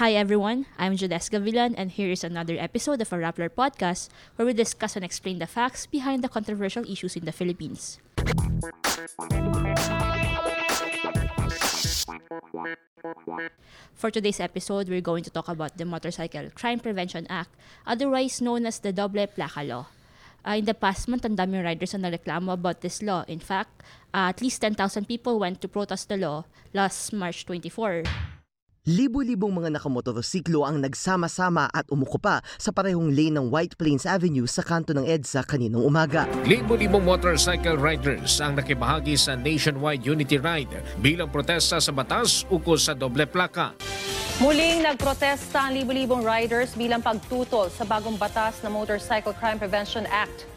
Hi everyone, I'm Jodesz Gavilan and here is another episode of our Rappler podcast where we discuss and explain the facts behind the controversial issues in the Philippines. For today's episode, we're going to talk about the Motorcycle Crime Prevention Act, otherwise known as the Doble Plaka Law. Uh, in the past month, ang daming riders na nagreklamo about this law. In fact, uh, at least 10,000 people went to protest the law last March 24. Libo-libong mga nakamotorsiklo ang nagsama-sama at umuko pa sa parehong lane ng White Plains Avenue sa kanto ng EDSA kaninong umaga. Libo-libong motorcycle riders ang nakibahagi sa nationwide unity ride bilang protesta sa batas ukol sa doble plaka. Muling nagprotesta ang libo-libong riders bilang pagtutol sa bagong batas na Motorcycle Crime Prevention Act.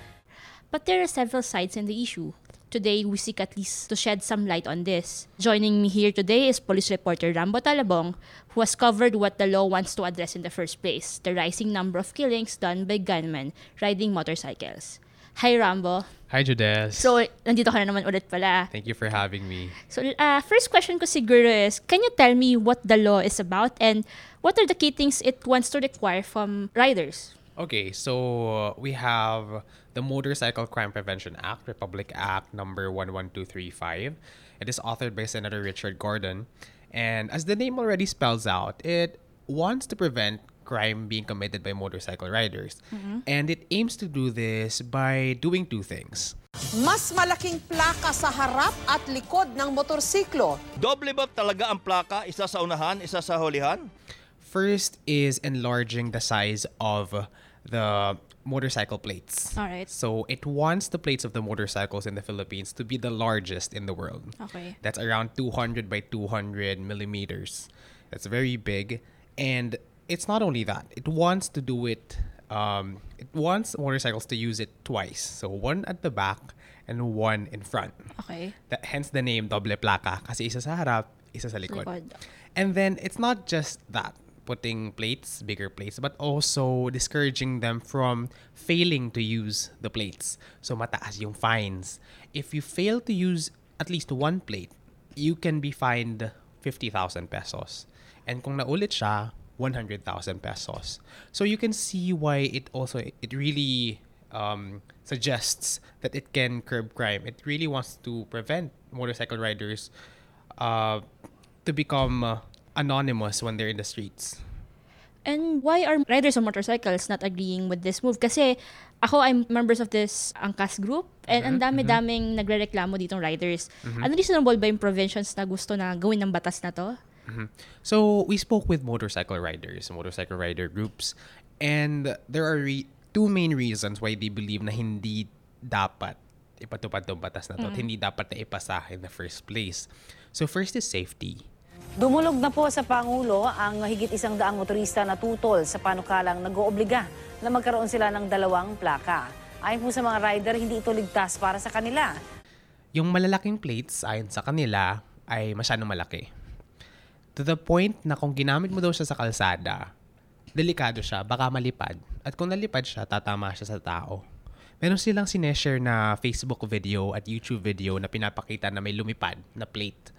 But there are several sides in the issue. Today, we seek at least to shed some light on this. Joining me here today is police reporter Rambo Talabong, who has covered what the law wants to address in the first place, the rising number of killings done by gunmen riding motorcycles. Hi, Rambo. Hi, Judes. So, nandito ka na naman ulit pala. Thank you for having me. So, uh, first question ko siguro is, can you tell me what the law is about and what are the key things it wants to require from riders? Okay, so uh, we have the Motorcycle Crime Prevention Act, Republic Act number 11235. It is authored by Senator Richard Gordon. And as the name already spells out, it wants to prevent crime being committed by motorcycle riders. Mm-hmm. And it aims to do this by doing two things. Mas malaking plaka sa harap at likod ng motorsiklo. Doble ba talaga ang plaka? Isa sa unahan, isa sa hulihan? First is enlarging the size of the motorcycle plates. Alright. So it wants the plates of the motorcycles in the Philippines to be the largest in the world. Okay. That's around 200 by 200 millimeters. That's very big. And it's not only that, it wants to do it, um, it wants motorcycles to use it twice. So one at the back and one in front. Okay. That, hence the name doble plaka kasi isa sa harap, isa sa likod. Likod. And then it's not just that putting plates, bigger plates, but also discouraging them from failing to use the plates. So mataas yung fines. If you fail to use at least one plate, you can be fined 50,000 pesos. And kung naulit siya, 100,000 pesos. So you can see why it also it really um, suggests that it can curb crime. It really wants to prevent motorcycle riders uh, to become uh, anonymous when they're in the streets. And why are riders of motorcycles not agreeing with this move? Kasi ako, I'm members of this Angkas group and ang dami-daming nagre-reklamo ditong riders. Ano reasonable ba yung provisions na gusto na gawin ng batas na to? So we spoke with motorcycle riders, motorcycle rider groups, and there are re- two main reasons why they believe na hindi dapat ipatupad tong batas na to. at Hindi dapat na ipasa in the first place. So first is safety. Dumulog na po sa Pangulo ang higit isang daang motorista na tutol sa panukalang nag-oobliga na magkaroon sila ng dalawang plaka. Ayon po sa mga rider, hindi ito ligtas para sa kanila. Yung malalaking plates, ayon sa kanila, ay masyadong malaki. To the point na kung ginamit mo daw siya sa kalsada, delikado siya, baka malipad. At kung nalipad siya, tatama siya sa tao. Meron silang sineshare na Facebook video at YouTube video na pinapakita na may lumipad na plate.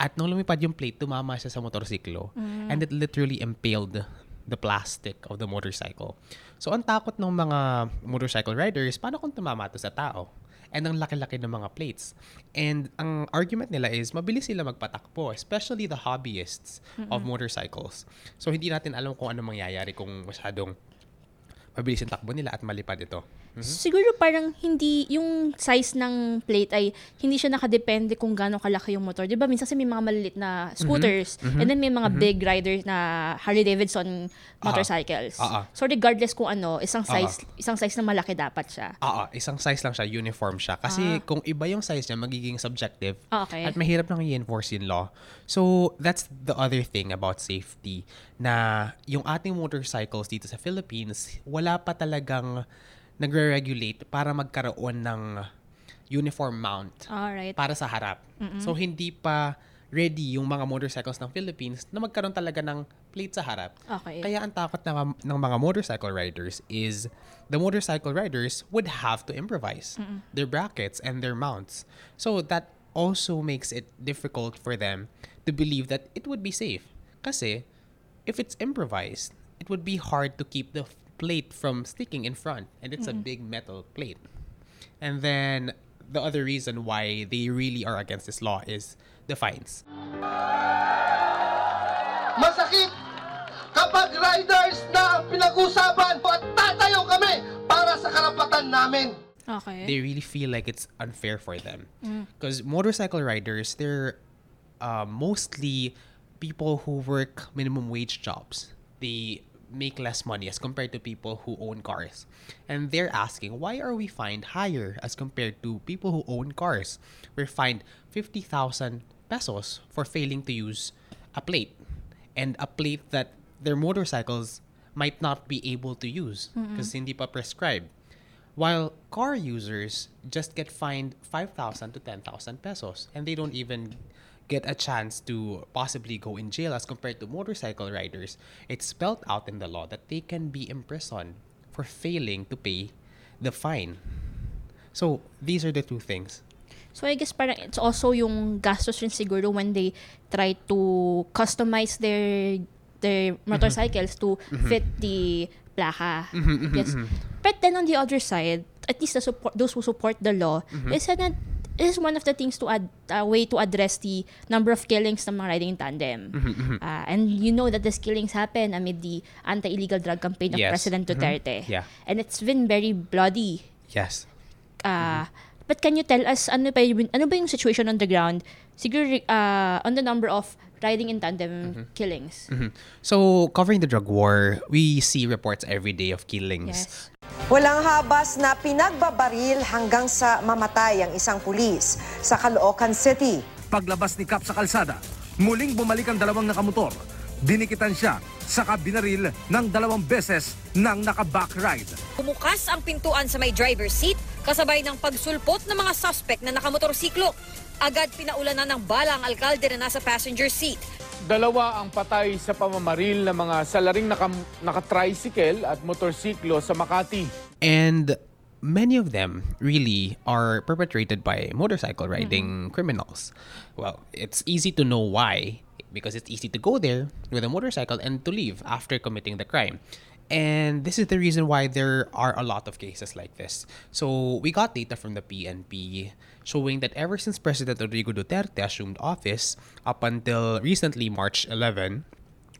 At nung lumipad yung plate, tumama siya sa motorsiklo. And it literally impaled the plastic of the motorcycle. So ang takot ng mga motorcycle riders, paano kung tumama to sa tao? And ang laki-laki ng mga plates. And ang argument nila is, mabilis sila magpatakbo, especially the hobbyists of motorcycles. So hindi natin alam kung ano mangyayari kung masyadong mabilis yung takbo nila at malipad ito. Siguro parang hindi, yung size ng plate ay hindi siya nakadepende kung gaano kalaki yung motor. Di ba minsan may mga malilit na scooters and then may mga big riders na Harley Davidson motorcycles. Ah, ah. So regardless kung ano, isang size isang size na malaki dapat siya. Oo, isang size lang siya, uniform siya. Kasi kung iba yung size niya, magiging subjective. Okay. At mahirap nang i-enforce yung law. So, that's the other thing about safety. Na yung ating motorcycles dito sa Philippines, wala pa talagang nagre-regulate para magkaroon ng uniform mount Alright. para sa harap. So, hindi pa ready yung mga motorcycles ng Philippines na magkaroon talaga ng plate sa harap. Okay. Kaya ang takot ng, ng mga motorcycle riders is the motorcycle riders would have to improvise their brackets and their mounts. So that also makes it difficult for them to believe that it would be safe. Kasi if it's improvised, it would be hard to keep the plate from sticking in front, and it's a Mm-hmm. big metal plate. And then the other reason why they really are against this law is the fines. Masakit kapag riders na ang pinag-usapan at tatayo kami para sa karapatan namin. Okay. they really feel like it's unfair for them because motorcycle riders they're uh, mostly people who work minimum wage jobs they make less money as compared to people who own cars. And they're asking why are we fined higher as compared to people who own cars? We're fined 50,000 pesos for failing to use a plate and a plate that their motorcycles might not be able to use because hindi pa prescribed. While car users just get fined 5,000 to 10,000 pesos and they don't even get a chance to possibly go in jail as compared to motorcycle riders. It's spelled out in the law that they can be imprisoned for failing to pay the fine. So, these are the two things. So I guess parang it's also yung gastos rin siguro when they try to customize their their motorcycles to fit the plaka. Yes. But then on the other side, at least the support those who support the law is that it is one of the things to add a way to address the number of killings ng mga riding in tandem. Ah, and you know that these killings happen amid the anti-illegal drug campaign of Yes. President Duterte. Yeah. And it's been very bloody Yes. Ah, but can you tell us ano yung, ano ba yung situation on the ground? Siguro uh, on the number of riding in tandem killings. So, covering the drug war, we see reports every day of killings. Yes. Walang habas na pinagbabaril hanggang sa mamatay ang isang pulis sa Caloocan City. Paglabas ni Cap sa kalsada, muling bumalik ang dalawang nakamotor. Dinikitan siya sa kabinaril ng dalawang beses ng naka-back ride. Bumukas ang pintuan sa may driver's seat kasabay ng pagsulpot ng mga suspect na nakamotorsiklo. Agad pinaulanan ng bala ang alkalde na nasa passenger seat. Dalawa ang patay sa pamamaril ng mga salaring naka, naka-tricycle at motorsiklo sa Makati. And many of them really are perpetrated by motorcycle riding criminals. Well, it's easy to know why because it's easy to go there with a motorcycle and to leave after committing the crime. And this is the reason why there are a lot of cases like this. So we got data from the PNP showing that ever since President Rodrigo Duterte assumed office up until recently March 11,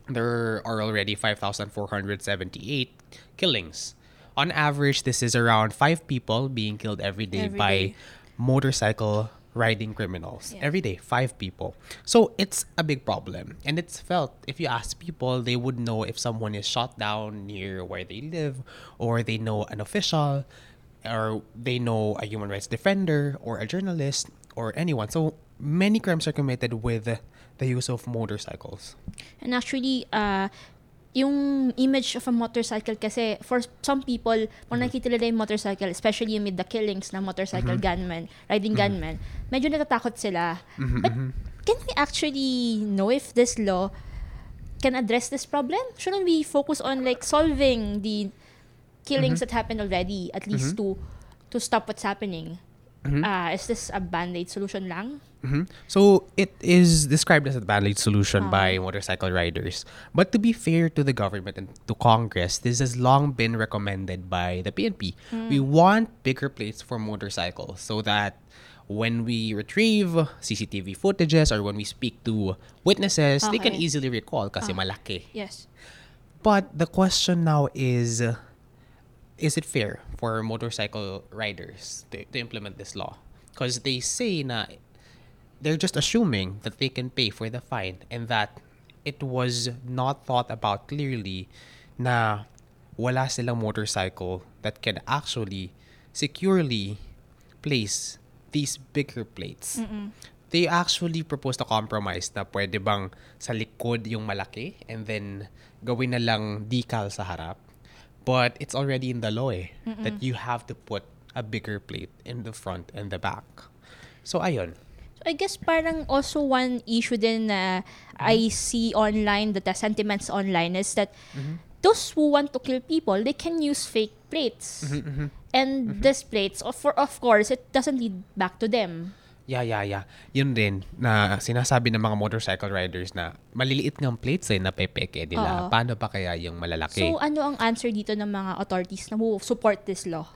there are already 5,478 killings. On average, this is around five people being killed every day Every by day. motorcycle riding criminals. Yeah. Every day, five people. So it's a big problem. And it's felt, if you ask people, they would know if someone is shot down near where they live, or they know an official, or they know a human rights defender, or a journalist, or anyone. So many crimes are committed with the use of motorcycles. And actually, uh, yung image of a motorcycle kasi for some people, kung nakikita nila yung motorcycle, especially amid the killings ng motorcycle gunmen, riding gunmen, medyo natatakot sila. But can we actually know if this law can address this problem? Shouldn't we focus on like solving the killings that happened already, at least to to stop what's happening? Ah, is this a band-aid solution lang? Mhm. So it is described as a band-aid solution by motorcycle riders. But to be fair to the government and to Congress, this has long been recommended by the PNP. We want bigger plates for motorcycles so that when we retrieve CCTV footages or when we speak to witnesses, they can easily recall kasi malaki. Yes. But the question now is is it fair for motorcycle riders to, to implement this law? Because they say na they're just assuming that they can pay for the fine and that it was not thought about clearly na wala silang motorcycle that can actually securely place these bigger plates. They actually proposed a compromise na pwede bang sa likod yung malaki and then gawin na lang decal sa harap. But it's already in the law eh, that you have to put a bigger plate in the front and the back. So ayun. So I guess parang also one issue din na I see online, that the sentiments online is that those who want to kill people, they can use fake plates. And these plates, of, for, of course, it doesn't lead back to them. Yeah, yeah, yeah. Yun din na sinasabi ng mga motorcycle riders na maliliit ng plates eh na pepeke nila. Oo. Paano pa kaya yung malalaki? So ano ang answer dito ng mga authorities na who support this law?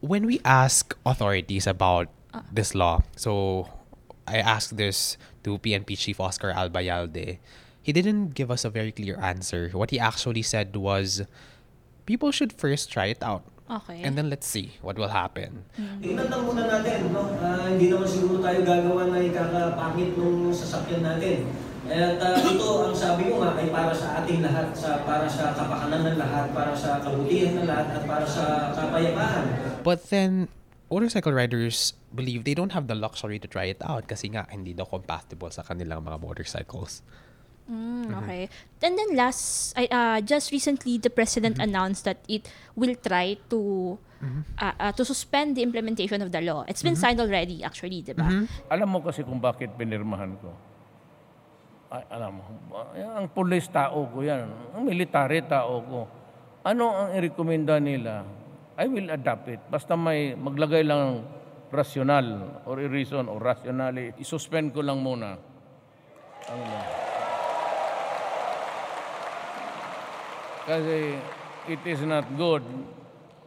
when we ask authorities about this law, so I asked this to PNP Chief Oscar Albayalde, he didn't give us a very clear answer. What he actually said was, people should first try it out. Okay. And then let's see what will happen. Tingnan lang muna natin, no? Ah, hindi naman siguro tayo gagawa na ikakapangit nung sasakyan natin. At ah, ito, ang sabi ko nga, ay para sa ating lahat, sa, para sa kapakanan ng lahat, para sa kabutihan ng lahat, at para sa kapayapaan. But then, motorcycle riders believe they don't have the luxury to try it out kasi nga hindi daw compatible sa kanilang mga motorcycles. Mm, okay. And then last, I, uh, just recently, the president announced that it will try to uh, uh, to suspend the implementation of the law. It's been signed already, actually, di ba? Alam mo kasi kung bakit pinirmahan ko. Ay, alam mo, ang pulis tao ko yan. Ang military tao ko. Ano ang irekomenda nila? I will adapt it. Basta may maglagay lang ng rational or reason or rationally. Isuspend ko lang muna. Ang, kasi it is not good.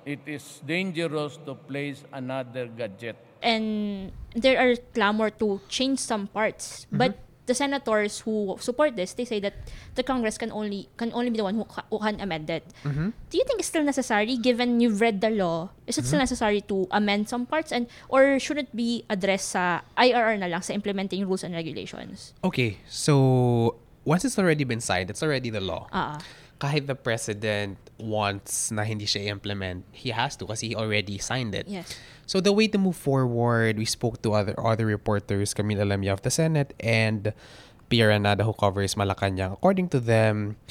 It is dangerous to place another gadget And there are clamor to change some parts. But the senators who support this, they say that the Congress can only can only be the one who, who can amend it. Do you think it's still necessary, given you've read the law? Is it still necessary to amend some parts, and or should it be addressed sa IRR na lang sa implementing rules and regulations? Okay, so once it's already been signed, it's already the law. Ah. Kahit the president wants na hindi siya implement, he has to kasi he already signed it. Yes. So the way to move forward, we spoke to other other reporters, Camille Elemia of the Senate and Pia Ranada who covers Malacanang. According to them,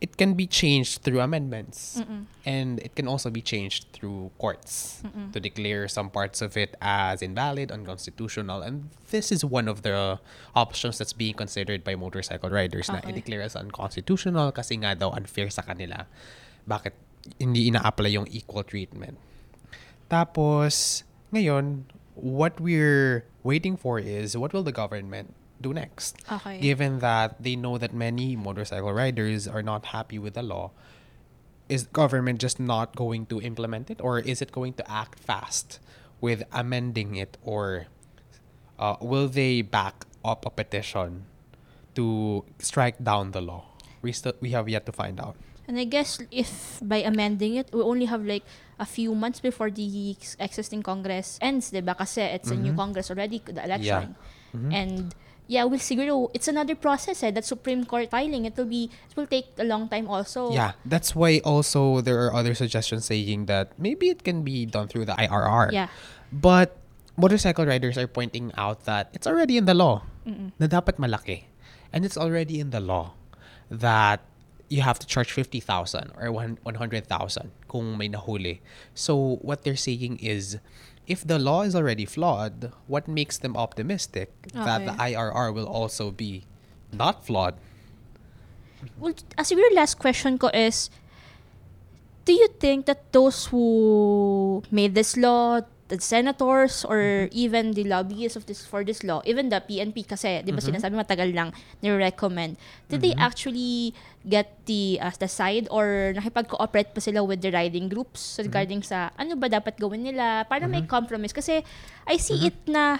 it can be changed through amendments. Mm-mm. And it can also be changed through courts Mm-mm. to declare some parts of it as invalid, unconstitutional. And this is one of the options that's being considered by motorcycle riders na Okay. i-declare as unconstitutional kasi nga daw unfair sa kanila. Bakit hindi ina-apply yung equal treatment? Tapos, ngayon, what we're waiting for is what will the government do next? Okay. Given that they know that many motorcycle riders are not happy with the law, is government just not going to implement it or is it going to act fast with amending it or uh, will they back up a petition to strike down the law? We still we have yet to find out. And I guess if by amending it, we only have like a few months before the existing Congress ends, diba? Kasi it's a new Mhm. Congress already, the election. Mhm. And yeah, we'll siguro, it's another process eh, that Supreme Court filing. It will be, it will take a long time also. Yeah, that's why also there are other suggestions saying that maybe it can be done through the IRR. Yeah. But motorcycle riders are pointing out that it's already in the law Mm-mm. na dapat malaki. And it's already in the law that you have to charge 50,000 or 100,000 kung may nahuli. So what they're saying is if the law is already flawed, what makes them optimistic that the IRR will also be not flawed? Well, uh, siguro last question ko is, do you think that those who made this law, the senators or even the lobbyists of this for this law, even the PNP kasi, di ba Mhm. sinasabi matagal lang ni-recommend, did they Mhm. actually get the uh, the side or nakipag-cooperate pa sila with the riding groups regarding sa ano ba dapat gawin nila para may Mhm. compromise? Kasi I see it na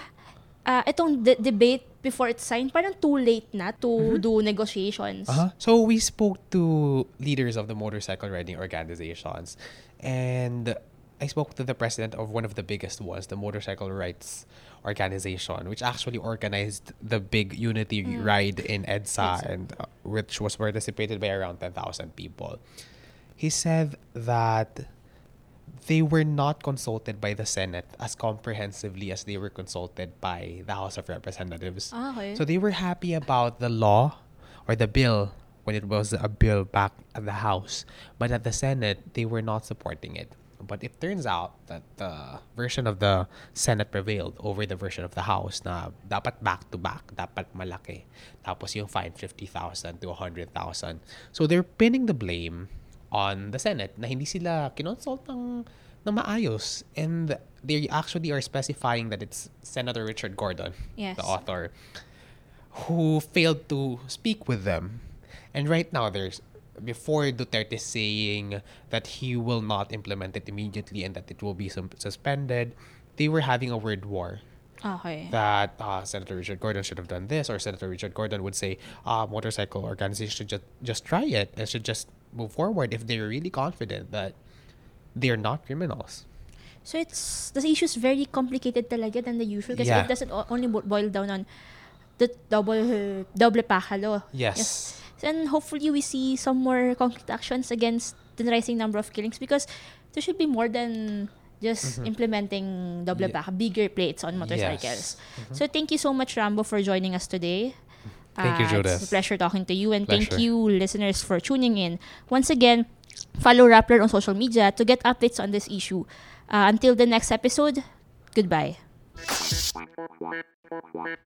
uh, itong de- debate before it's signed, parang too late na to do negotiations. Uh-huh. So we spoke to leaders of the motorcycle riding organizations, and I spoke to the president of one of the biggest ones, the Motorcycle Rights Organization, which actually organized the big unity Mm. ride in EDSA, and uh, which was participated by around ten thousand people. He said that they were not consulted by the Senate as comprehensively as they were consulted by the House of Representatives. Ah, okay. So they were happy about the law or the bill when it was a bill back at the House, but at the Senate they were not supporting it. But it turns out that the version of the Senate prevailed over the version of the House na dapat back to back, dapat malaki. Tapos yung fine 50,000 to 100,000. So they're pinning the blame on the Senate na hindi sila kinonsult ng, na maayos. And they actually are specifying that it's Senator Richard Gordon, Yes. the author, who failed to speak with them. And right now, there's before Duterte saying that he will not implement it immediately and that it will be suspended, they were having a word war. Okay. That uh, Senator Richard Gordon should have done this, or Senator Richard Gordon would say, uh, motorcycle organizations should just just try it and should just move forward if they're really confident that they're not criminals. So it's the issue is very complicated talaga than the usual because Yeah. it doesn't only boil down on the double double pakalo. Yes. And hopefully we see some more concrete actions against the rising number of killings because there should be more than just Mhm. implementing double Yeah. bigger plates on motorcycles. Yes. Mhm. So thank you so much Rambo for joining us today. Thank you, Uh, Judith. It's a pleasure talking to you and thank you listeners for tuning in. Once again, follow Rappler on social media to get updates on this issue. Uh, until the next episode, goodbye.